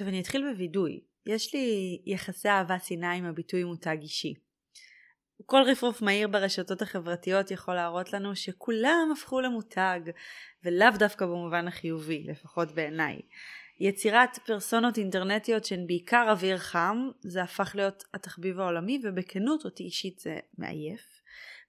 טוב, אני אתחיל בווידוי. יש לי יחסי אהבה שנאה עם הביטוי מותג אישי. כל רפרוף מהיר ברשתות החברתיות יכול להראות לנו שכולם הפכו למותג, ולאו דווקא במובן החיובי, לפחות בעיניי. יצירת פרסונות אינטרנטיות שהן בעיקר אוויר חם, זה הפך להיות התחביב העולמי, ובכנות אותי אישית זה מעייף.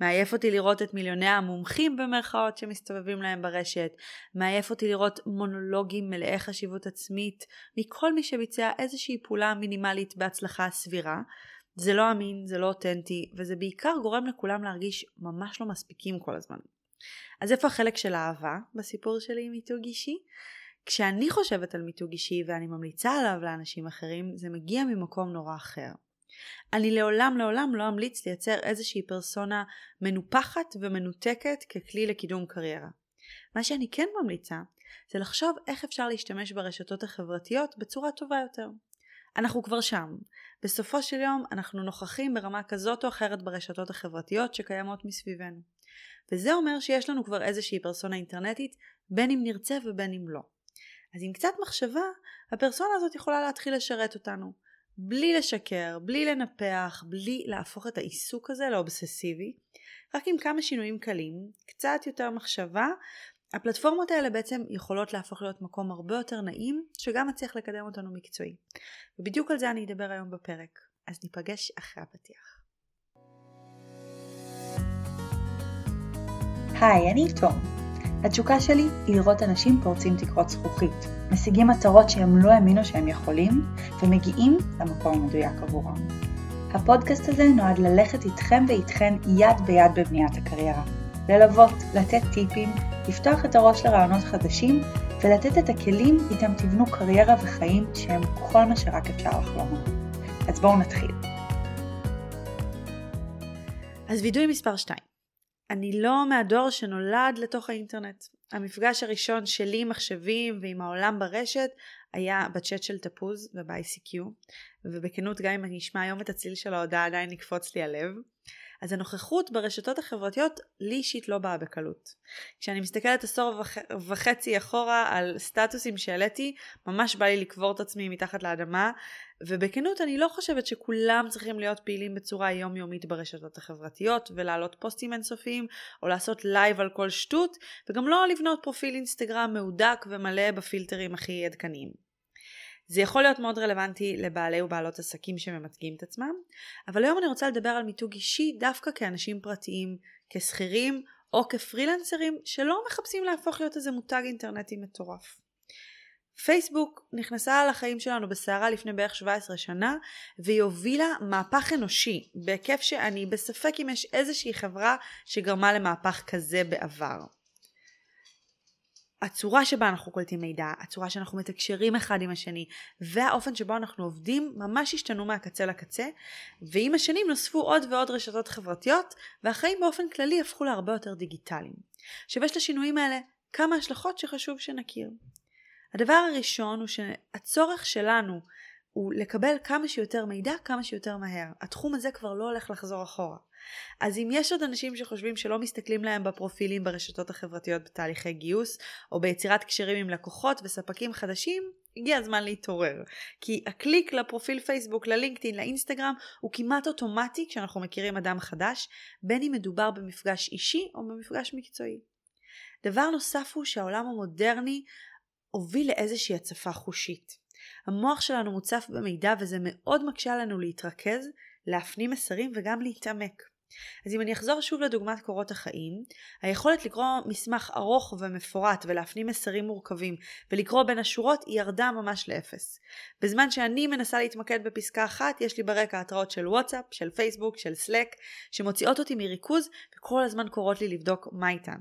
מעייף אותי לראות את מיליוני המומחים במרכאות שמסתובבים להם ברשת, מעייף אותי לראות מונולוגים מלאי חשיבות עצמית מכל מי שביצע איזושהי פעולה מינימלית בהצלחה סבירה. זה לא אמין, זה לא אותנטי, וזה בעיקר גורם לכולם להרגיש ממש לא מספיקים כל הזמן. אז איפה החלק של האהבה בסיפור שלי עם מיתוג אישי? כשאני חושבת על מיתוג אישי ואני ממליצה עליו לאנשים אחרים, זה מגיע ממקום נורא אחר. אני לעולם לעולם לא אמליץ לייצר איזושהי פרסונה מנופחת ומנותקת ככלי לקידום קריירה. מה שאני כן ממליצה זה לחשוב איך אפשר להשתמש ברשתות החברתיות בצורה טובה יותר. אנחנו כבר שם. בסופו של יום אנחנו נוכחים ברמה כזאת או אחרת ברשתות החברתיות שקיימות מסביבנו. וזה אומר שיש לנו כבר איזושהי פרסונה אינטרנטית בין אם נרצה ובין אם לא. אז עם קצת מחשבה, הפרסונה הזאת יכולה להתחיל לשרת אותנו. בלי לשקר, בלי לנפח, בלי להפוך את העיסוק הזה לאובססיבי, רק עם כמה שינויים קלים, קצת יותר מחשבה, הפלטפורמות האלה בעצם יכולות להפוך להיות מקום הרבה יותר נעים, שגם מצליח לקדם אותנו מקצועי. ובדיוק על זה אני אדבר היום בפרק, אז ניפגש אחרי הפתיח. היי, אני תום. התשוקה שלי היא לראות אנשים פורצים תקרות זכוכית, משיגים מטרות שהם לא האמינו שהם יכולים, ומגיעים למקום המדויק עבורם. הפודקאסט הזה נועד ללכת איתכם ואיתכן יד ביד בבניית הקריירה. ללוות, לתת טיפים, לפתוח את הראש לרעיונות חדשים, ולתת את הכלים איתם תבנו קריירה וחיים שהם כל מה שרק אפשר לחלום. אז בואו נתחיל. אז וידוי מספר 2 אני לא מהדור שנולד לתוך האינטרנט. המפגש הראשון שלי עם מחשבים ועם העולם ברשת היה בצ'אט של תפוז וב-ICQ ובכנות גם אם אני אשמע היום את הצליל של ההודעה עדיין יקפוץ לי הלב. אז הנוכחות ברשתות החברתיות לי אישית לא באה בקלות. כשאני מסתכלת עשור וח... וחצי אחורה על סטטוסים שהעליתי, ממש בא לי לקבור את עצמי מתחת לאדמה, ובכנות אני לא חושבת שכולם צריכים להיות פעילים בצורה יומיומית ברשתות החברתיות, ולהעלות פוסטים אינסופיים, או לעשות לייב על כל שטות, וגם לא לבנות פרופיל אינסטגרם מהודק ומלא בפילטרים הכי עדכניים. זה יכול להיות מאוד רלוונטי לבעלי ובעלות עסקים שממתגים את עצמם, אבל היום אני רוצה לדבר על מיתוג אישי דווקא כאנשים פרטיים, כשכירים או כפרילנסרים שלא מחפשים להפוך להיות איזה מותג אינטרנטי מטורף. פייסבוק נכנסה לחיים שלנו בסערה לפני בערך 17 שנה והיא הובילה מהפך אנושי בהיקף שאני בספק אם יש איזושהי חברה שגרמה למהפך כזה בעבר. הצורה שבה אנחנו קולטים מידע, הצורה שאנחנו מתקשרים אחד עם השני והאופן שבו אנחנו עובדים ממש השתנו מהקצה לקצה ועם השנים נוספו עוד ועוד רשתות חברתיות והחיים באופן כללי הפכו להרבה יותר דיגיטליים. עכשיו יש לשינויים האלה כמה השלכות שחשוב שנכיר. הדבר הראשון הוא שהצורך שלנו הוא לקבל כמה שיותר מידע כמה שיותר מהר. התחום הזה כבר לא הולך לחזור אחורה. אז אם יש עוד אנשים שחושבים שלא מסתכלים להם בפרופילים ברשתות החברתיות בתהליכי גיוס, או ביצירת קשרים עם לקוחות וספקים חדשים, הגיע הזמן להתעורר. כי הקליק לפרופיל פייסבוק, ללינקדאין, לאינסטגרם, הוא כמעט אוטומטי כשאנחנו מכירים אדם חדש, בין אם מדובר במפגש אישי או במפגש מקצועי. דבר נוסף הוא שהעולם המודרני הוביל לאיזושהי הצפה חושית. המוח שלנו מוצף במידע וזה מאוד מקשה לנו להתרכז, להפנים מסרים וגם להתעמק. אז אם אני אחזור שוב לדוגמת קורות החיים, היכולת לקרוא מסמך ארוך ומפורט ולהפנים מסרים מורכבים ולקרוא בין השורות היא ירדה ממש לאפס. בזמן שאני מנסה להתמקד בפסקה אחת, יש לי ברקע התראות של וואטסאפ, של פייסבוק, של סלק, שמוציאות אותי מריכוז וכל הזמן קוראות לי לבדוק מה איתן.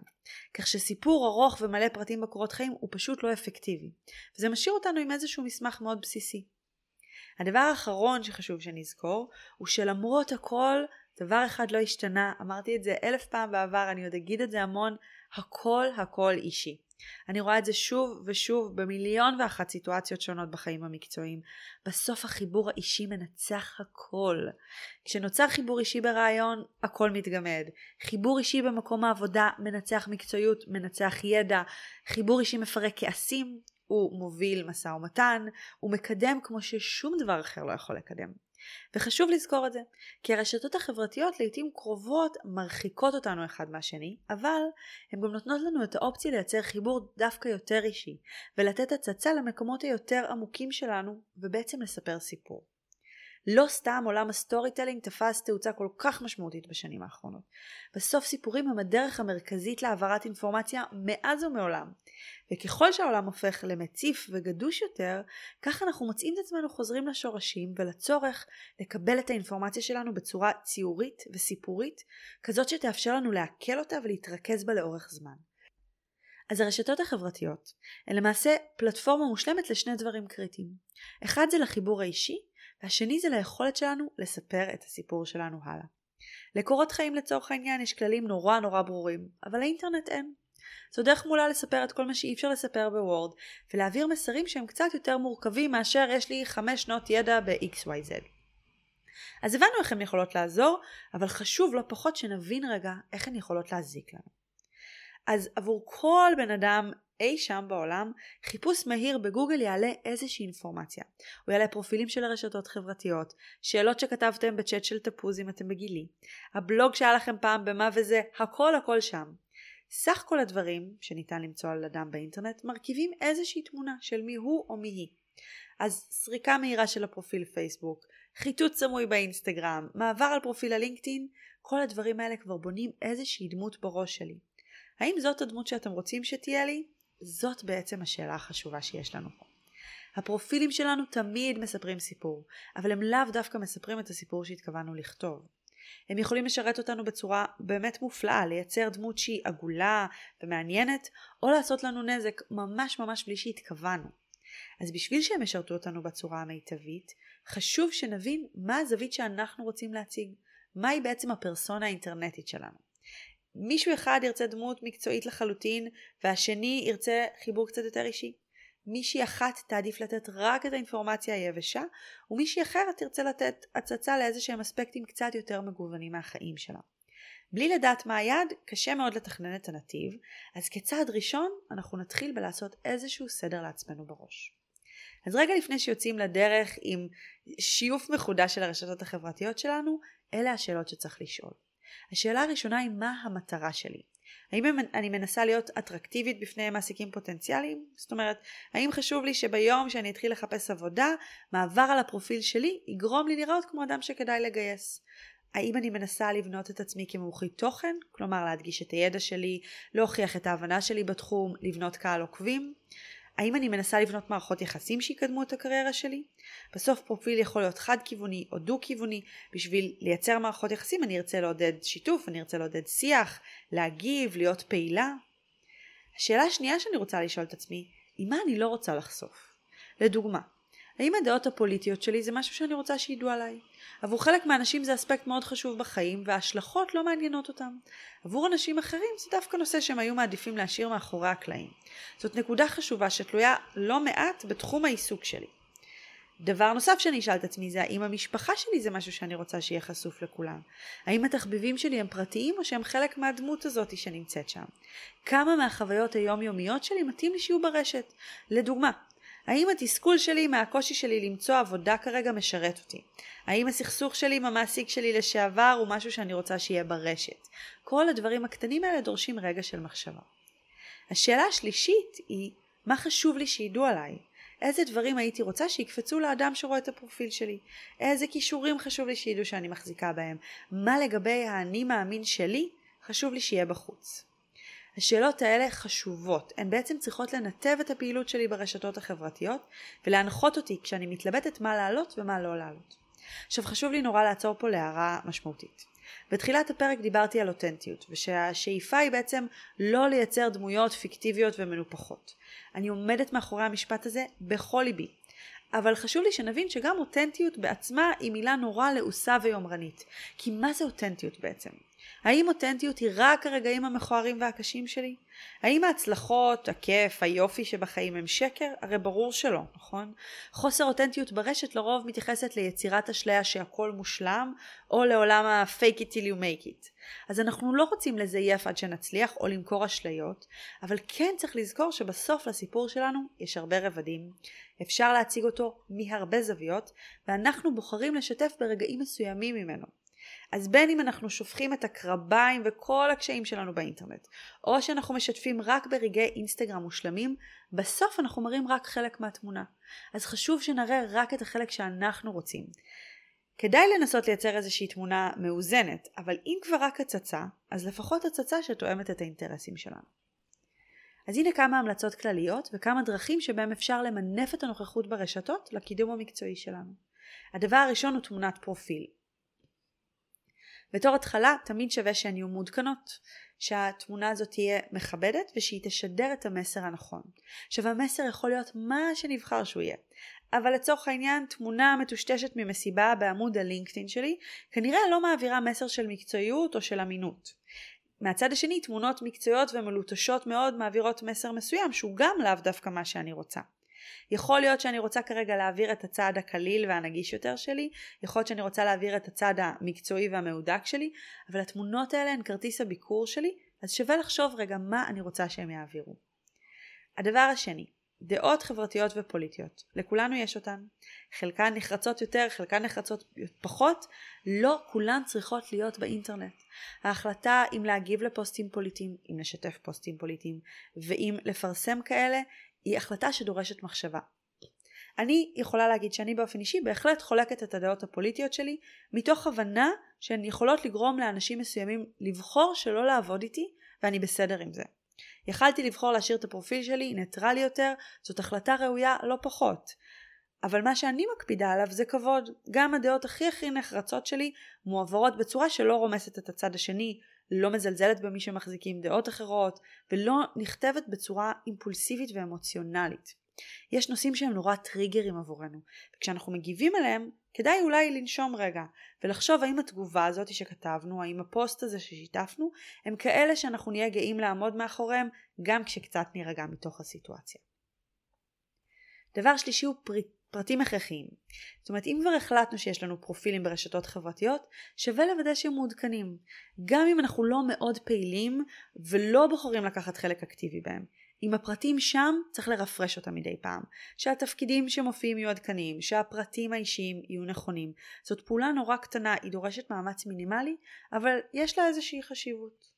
כך שסיפור ארוך ומלא פרטים בקורות חיים הוא פשוט לא אפקטיבי. וזה משאיר אותנו עם איזשהו מסמך מאוד בסיסי. הדבר האחרון שחשוב שנזכור הוא שלמרות הכל דבר אחד לא השתנה, אמרתי את זה אלף פעם בעבר, אני עוד אגיד את זה המון, הכל הכל אישי. אני רואה את זה שוב ושוב במיליון ואחת סיטואציות שונות בחיים המקצועיים. בסוף החיבור האישי מנצח הכל. כשנוצר חיבור אישי ברעיון, הכל מתגמד. חיבור אישי במקום העבודה מנצח מקצועיות, מנצח ידע. חיבור אישי מפרק כעסים, הוא מוביל משא ומתן, הוא מקדם כמו ששום דבר אחר לא יכול לקדם. וחשוב לזכור את זה, כי הרשתות החברתיות לעיתים קרובות מרחיקות אותנו אחד מהשני, אבל הן גם נותנות לנו את האופציה לייצר חיבור דווקא יותר אישי, ולתת הצצה למקומות היותר עמוקים שלנו, ובעצם לספר סיפור. לא סתם עולם ה storytelling תפס תאוצה כל כך משמעותית בשנים האחרונות. בסוף סיפורים הם הדרך המרכזית להעברת אינפורמציה מאז ומעולם. וככל שהעולם הופך למציף וגדוש יותר, כך אנחנו מוצאים את עצמנו חוזרים לשורשים ולצורך לקבל את האינפורמציה שלנו בצורה ציורית וסיפורית, כזאת שתאפשר לנו לעכל אותה ולהתרכז בה לאורך זמן. אז הרשתות החברתיות הן למעשה פלטפורמה מושלמת לשני דברים קריטיים. אחד זה לחיבור האישי, והשני זה ליכולת שלנו לספר את הסיפור שלנו הלאה. לקורות חיים לצורך העניין יש כללים נורא נורא ברורים, אבל לאינטרנט אין. זו דרך מולה לספר את כל מה שאי אפשר לספר בוורד, ולהעביר מסרים שהם קצת יותר מורכבים מאשר יש לי חמש שנות ידע ב-XYZ. אז הבנו איך הן יכולות לעזור, אבל חשוב לא פחות שנבין רגע איך הן יכולות להזיק לנו. אז עבור כל בן אדם אי שם בעולם, חיפוש מהיר בגוגל יעלה איזושהי אינפורמציה. הוא יעלה פרופילים של הרשתות חברתיות, שאלות שכתבתם בצ'אט של תפוז אם אתם בגילי, הבלוג שהיה לכם פעם במה וזה, הכל הכל שם. סך כל הדברים שניתן למצוא על אדם באינטרנט מרכיבים איזושהי תמונה של מי הוא או מי היא. אז סריקה מהירה של הפרופיל פייסבוק, חיטוט סמוי באינסטגרם, מעבר על פרופיל הלינקדאין, כל הדברים האלה כבר בונים איזושהי דמות בראש שלי. האם זאת הדמות שאתם רוצים שתהיה לי? זאת בעצם השאלה החשובה שיש לנו פה. הפרופילים שלנו תמיד מספרים סיפור, אבל הם לאו דווקא מספרים את הסיפור שהתכוונו לכתוב. הם יכולים לשרת אותנו בצורה באמת מופלאה, לייצר דמות שהיא עגולה ומעניינת, או לעשות לנו נזק ממש ממש בלי שהתכוונו. אז בשביל שהם ישרתו אותנו בצורה המיטבית, חשוב שנבין מה הזווית שאנחנו רוצים להציג, מהי בעצם הפרסונה האינטרנטית שלנו. מישהו אחד ירצה דמות מקצועית לחלוטין והשני ירצה חיבור קצת יותר אישי. מישהי אחת תעדיף לתת רק את האינפורמציה היבשה ומישהי אחרת תרצה לתת הצצה לאיזה שהם אספקטים קצת יותר מגוונים מהחיים שלה. בלי לדעת מה היעד, קשה מאוד לתכנן את הנתיב, אז כצעד ראשון אנחנו נתחיל בלעשות איזשהו סדר לעצמנו בראש. אז רגע לפני שיוצאים לדרך עם שיוף מחודש של הרשתות החברתיות שלנו, אלה השאלות שצריך לשאול. השאלה הראשונה היא מה המטרה שלי? האם אני מנסה להיות אטרקטיבית בפני מעסיקים פוטנציאליים? זאת אומרת, האם חשוב לי שביום שאני אתחיל לחפש עבודה, מעבר על הפרופיל שלי יגרום לי לראות כמו אדם שכדאי לגייס? האם אני מנסה לבנות את עצמי כמומחית תוכן? כלומר להדגיש את הידע שלי, להוכיח את ההבנה שלי בתחום, לבנות קהל עוקבים? האם אני מנסה לבנות מערכות יחסים שיקדמו את הקריירה שלי? בסוף פרופיל יכול להיות חד-כיווני או דו-כיווני. בשביל לייצר מערכות יחסים אני ארצה לעודד שיתוף, אני ארצה לעודד שיח, להגיב, להיות פעילה. השאלה השנייה שאני רוצה לשאול את עצמי, היא מה אני לא רוצה לחשוף? לדוגמה, האם הדעות הפוליטיות שלי זה משהו שאני רוצה שידעו עליי? עבור חלק מהאנשים זה אספקט מאוד חשוב בחיים וההשלכות לא מעניינות אותם. עבור אנשים אחרים זה דווקא נושא שהם היו מעדיפים להשאיר מאחורי הקלעים. זאת נקודה חשובה שתלויה לא מעט בתחום העיסוק שלי. דבר נוסף שאני אשאל את עצמי זה האם המשפחה שלי זה משהו שאני רוצה שיהיה חשוף לכולם? האם התחביבים שלי הם פרטיים או שהם חלק מהדמות הזאת שנמצאת שם? כמה מהחוויות היומיומיות שלי מתאים לי שיהיו ברשת? לדוגמה, האם התסכול שלי מהקושי שלי למצוא עבודה כרגע משרת אותי? האם הסכסוך שלי עם המעסיק שלי לשעבר הוא משהו שאני רוצה שיהיה ברשת? כל הדברים הקטנים האלה דורשים רגע של מחשבה. השאלה השלישית היא, מה חשוב לי שידעו עליי? איזה דברים הייתי רוצה שיקפצו לאדם שרואה את הפרופיל שלי? איזה כישורים חשוב לי שידעו שאני מחזיקה בהם? מה לגבי האני מאמין שלי חשוב לי שיהיה בחוץ? השאלות האלה חשובות, הן בעצם צריכות לנתב את הפעילות שלי ברשתות החברתיות ולהנחות אותי כשאני מתלבטת מה לעלות ומה לא לעלות. עכשיו חשוב לי נורא לעצור פה להערה משמעותית. בתחילת הפרק דיברתי על אותנטיות ושהשאיפה היא בעצם לא לייצר דמויות פיקטיביות ומנופחות. אני עומדת מאחורי המשפט הזה בכל ליבי. אבל חשוב לי שנבין שגם אותנטיות בעצמה היא מילה נורא לעושה ויומרנית. כי מה זה אותנטיות בעצם? האם אותנטיות היא רק הרגעים המכוערים והקשים שלי? האם ההצלחות, הכיף, היופי שבחיים הם שקר? הרי ברור שלא, נכון? חוסר אותנטיות ברשת לרוב מתייחסת ליצירת אשליה שהכל מושלם, או לעולם ה-fake it till you make it. אז אנחנו לא רוצים לזייף עד שנצליח או למכור אשליות, אבל כן צריך לזכור שבסוף לסיפור שלנו יש הרבה רבדים. אפשר להציג אותו מהרבה זוויות, ואנחנו בוחרים לשתף ברגעים מסוימים ממנו. אז בין אם אנחנו שופכים את הקרביים וכל הקשיים שלנו באינטרנט, או שאנחנו משתפים רק ברגעי אינסטגרם מושלמים, בסוף אנחנו מראים רק חלק מהתמונה. אז חשוב שנראה רק את החלק שאנחנו רוצים. כדאי לנסות לייצר איזושהי תמונה מאוזנת, אבל אם כבר רק הצצה, אז לפחות הצצה שתואמת את האינטרסים שלנו. אז הנה כמה המלצות כלליות וכמה דרכים שבהם אפשר למנף את הנוכחות ברשתות לקידום המקצועי שלנו. הדבר הראשון הוא תמונת פרופיל. בתור התחלה תמיד שווה שהן יהיו מעודכנות, שהתמונה הזאת תהיה מכבדת ושהיא תשדר את המסר הנכון. עכשיו המסר יכול להיות מה שנבחר שהוא יהיה, אבל לצורך העניין תמונה מטושטשת ממסיבה בעמוד הלינקדאין שלי כנראה לא מעבירה מסר של מקצועיות או של אמינות. מהצד השני תמונות מקצועיות ומלוטשות מאוד מעבירות מסר מסוים שהוא גם לאו דווקא מה שאני רוצה. יכול להיות שאני רוצה כרגע להעביר את הצד הקליל והנגיש יותר שלי, יכול להיות שאני רוצה להעביר את הצד המקצועי והמהודק שלי, אבל התמונות האלה הן כרטיס הביקור שלי, אז שווה לחשוב רגע מה אני רוצה שהם יעבירו. הדבר השני, דעות חברתיות ופוליטיות. לכולנו יש אותן. חלקן נחרצות יותר, חלקן נחרצות פחות. לא כולן צריכות להיות באינטרנט. ההחלטה אם להגיב לפוסטים פוליטיים, אם לשתף פוסטים פוליטיים, ואם לפרסם כאלה, היא החלטה שדורשת מחשבה. אני יכולה להגיד שאני באופן אישי בהחלט חולקת את הדעות הפוליטיות שלי מתוך הבנה שהן יכולות לגרום לאנשים מסוימים לבחור שלא לעבוד איתי ואני בסדר עם זה. יכלתי לבחור להשאיר את הפרופיל שלי ניטרלי יותר, זאת החלטה ראויה לא פחות. אבל מה שאני מקפידה עליו זה כבוד. גם הדעות הכי הכי נחרצות שלי מועברות בצורה שלא רומסת את הצד השני, לא מזלזלת במי שמחזיקים דעות אחרות, ולא נכתבת בצורה אימפולסיבית ואמוציונלית. יש נושאים שהם נורא טריגרים עבורנו, וכשאנחנו מגיבים עליהם, כדאי אולי לנשום רגע, ולחשוב האם התגובה הזאת שכתבנו, האם הפוסט הזה ששיתפנו, הם כאלה שאנחנו נהיה גאים לעמוד מאחוריהם, גם כשקצת נירגע מתוך הסיטואציה. דבר שלישי הוא פריט פרטים הכרחיים. זאת אומרת, אם כבר החלטנו שיש לנו פרופילים ברשתות חברתיות, שווה לוודא שהם מעודכנים. גם אם אנחנו לא מאוד פעילים ולא בוחרים לקחת חלק אקטיבי בהם. אם הפרטים שם, צריך לרפרש אותם מדי פעם. שהתפקידים שמופיעים יהיו עדכניים, שהפרטים האישיים יהיו נכונים. זאת פעולה נורא קטנה, היא דורשת מאמץ מינימלי, אבל יש לה איזושהי חשיבות.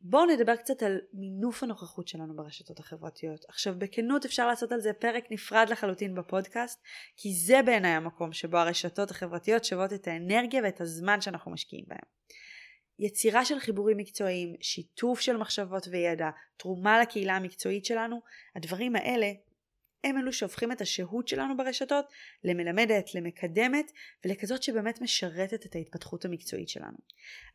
בואו נדבר קצת על מינוף הנוכחות שלנו ברשתות החברתיות. עכשיו בכנות אפשר לעשות על זה פרק נפרד לחלוטין בפודקאסט, כי זה בעיניי המקום שבו הרשתות החברתיות שוות את האנרגיה ואת הזמן שאנחנו משקיעים בהם. יצירה של חיבורים מקצועיים, שיתוף של מחשבות וידע, תרומה לקהילה המקצועית שלנו, הדברים האלה הם אלו שהופכים את השהות שלנו ברשתות למלמדת, למקדמת ולכזאת שבאמת משרתת את ההתפתחות המקצועית שלנו.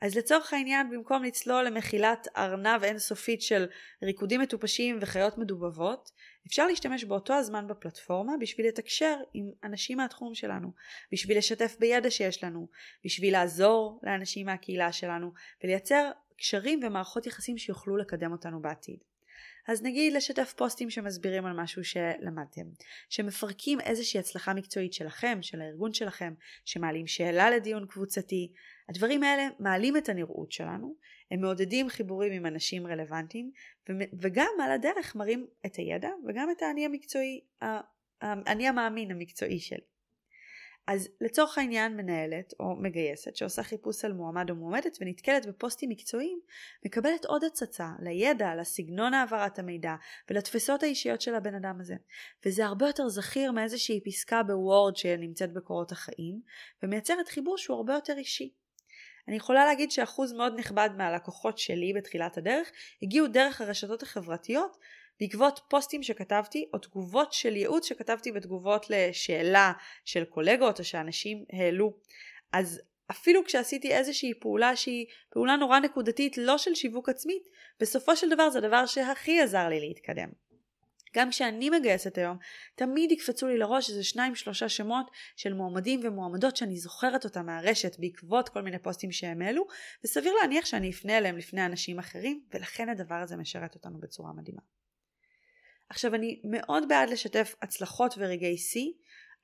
אז לצורך העניין במקום לצלול למחילת ארנב אינסופית של ריקודים מטופשים וחיות מדובבות, אפשר להשתמש באותו הזמן בפלטפורמה בשביל לתקשר עם אנשים מהתחום שלנו, בשביל לשתף בידע שיש לנו, בשביל לעזור לאנשים מהקהילה שלנו ולייצר קשרים ומערכות יחסים שיוכלו לקדם אותנו בעתיד. אז נגיד לשתף פוסטים שמסבירים על משהו שלמדתם, שמפרקים איזושהי הצלחה מקצועית שלכם, של הארגון שלכם, שמעלים שאלה לדיון קבוצתי. הדברים האלה מעלים את הנראות שלנו, הם מעודדים חיבורים עם אנשים רלוונטיים, וגם על הדרך מראים את הידע וגם את האני המקצועי, האני המאמין המקצועי שלי. אז לצורך העניין מנהלת או מגייסת שעושה חיפוש על מועמד או מועמדת ונתקלת בפוסטים מקצועיים מקבלת עוד הצצה לידע, לסגנון העברת המידע ולתפיסות האישיות של הבן אדם הזה וזה הרבה יותר זכיר מאיזושהי פסקה בוורד שנמצאת בקורות החיים ומייצרת חיבור שהוא הרבה יותר אישי. אני יכולה להגיד שאחוז מאוד נכבד מהלקוחות שלי בתחילת הדרך הגיעו דרך הרשתות החברתיות בעקבות פוסטים שכתבתי או תגובות של ייעוץ שכתבתי בתגובות לשאלה של קולגות או שאנשים העלו. אז אפילו כשעשיתי איזושהי פעולה שהיא פעולה נורא נקודתית לא של שיווק עצמית, בסופו של דבר זה הדבר שהכי עזר לי להתקדם. גם כשאני מגייסת היום, תמיד יקפצו לי לראש איזה שניים שלושה שמות של מועמדים ומועמדות שאני זוכרת אותם מהרשת בעקבות כל מיני פוסטים שהם העלו, וסביר להניח שאני אפנה אליהם לפני אנשים אחרים, ולכן הדבר הזה משרת אותנו בצורה מדהימה. עכשיו אני מאוד בעד לשתף הצלחות ורגעי שיא,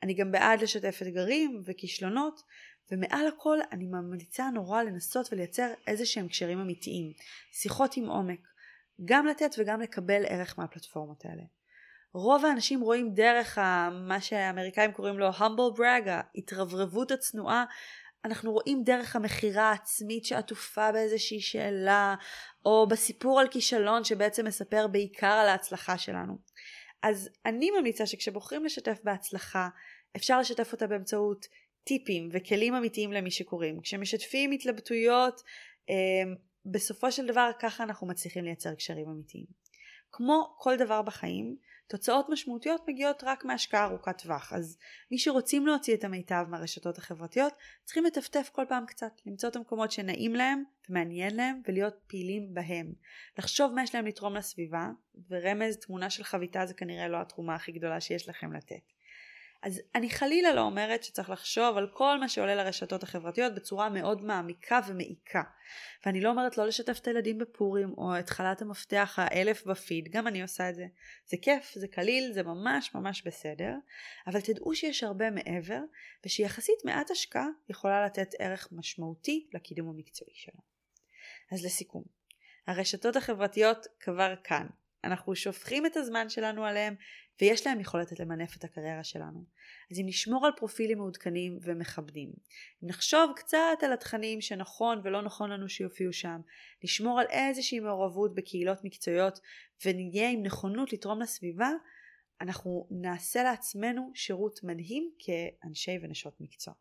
אני גם בעד לשתף אתגרים וכישלונות, ומעל הכל אני ממליצה נורא לנסות ולייצר איזה שהם קשרים אמיתיים, שיחות עם עומק, גם לתת וגם לקבל ערך מהפלטפורמות האלה. רוב האנשים רואים דרך ה, מה שהאמריקאים קוראים לו humble brag, ההתרברבות הצנועה, אנחנו רואים דרך המכירה העצמית שעטופה באיזושהי שאלה, או בסיפור על כישלון שבעצם מספר בעיקר על ההצלחה שלנו. אז אני ממליצה שכשבוחרים לשתף בהצלחה, אפשר לשתף אותה באמצעות טיפים וכלים אמיתיים למי שקוראים. כשמשתפים התלבטויות, אמ, בסופו של דבר ככה אנחנו מצליחים לייצר קשרים אמיתיים. כמו כל דבר בחיים, תוצאות משמעותיות מגיעות רק מהשקעה ארוכת טווח, אז מי שרוצים להוציא את המיטב מהרשתות החברתיות צריכים לטפטף כל פעם קצת, למצוא את המקומות שנעים להם ומעניין להם ולהיות פעילים בהם. לחשוב מה יש להם לתרום לסביבה, ורמז תמונה של חביתה זה כנראה לא התרומה הכי גדולה שיש לכם לתת. אז אני חלילה לא אומרת שצריך לחשוב על כל מה שעולה לרשתות החברתיות בצורה מאוד מעמיקה ומעיקה. ואני לא אומרת לא לשתף את הילדים בפורים או את חלת המפתח האלף בפיד, גם אני עושה את זה. זה כיף, זה קליל, זה ממש ממש בסדר, אבל תדעו שיש הרבה מעבר, ושיחסית מעט השקעה יכולה לתת ערך משמעותי לקידום המקצועי שלנו. אז לסיכום, הרשתות החברתיות כבר כאן. אנחנו שופכים את הזמן שלנו עליהם ויש להם יכולת למנף את הקריירה שלנו. אז אם נשמור על פרופילים מעודכנים ומכבדים, אם נחשוב קצת על התכנים שנכון ולא נכון לנו שיופיעו שם, נשמור על איזושהי מעורבות בקהילות מקצועיות ונהיה עם נכונות לתרום לסביבה, אנחנו נעשה לעצמנו שירות מדהים כאנשי ונשות מקצוע.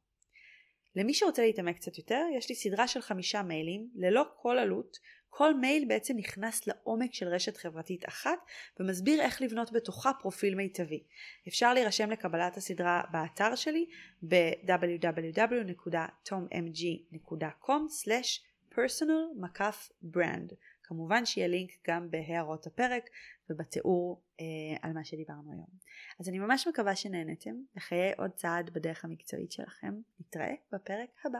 למי שרוצה להתעמק קצת יותר, יש לי סדרה של חמישה מיילים, ללא כל עלות, כל מייל בעצם נכנס לעומק של רשת חברתית אחת ומסביר איך לבנות בתוכה פרופיל מיטבי. אפשר להירשם לקבלת הסדרה באתר שלי ב-www.tommg.com/personal-brand כמובן שיהיה לינק גם בהערות הפרק ובתיאור אה, על מה שדיברנו היום. אז אני ממש מקווה שנהנתם לחיי עוד צעד בדרך המקצועית שלכם. נתראה בפרק הבא.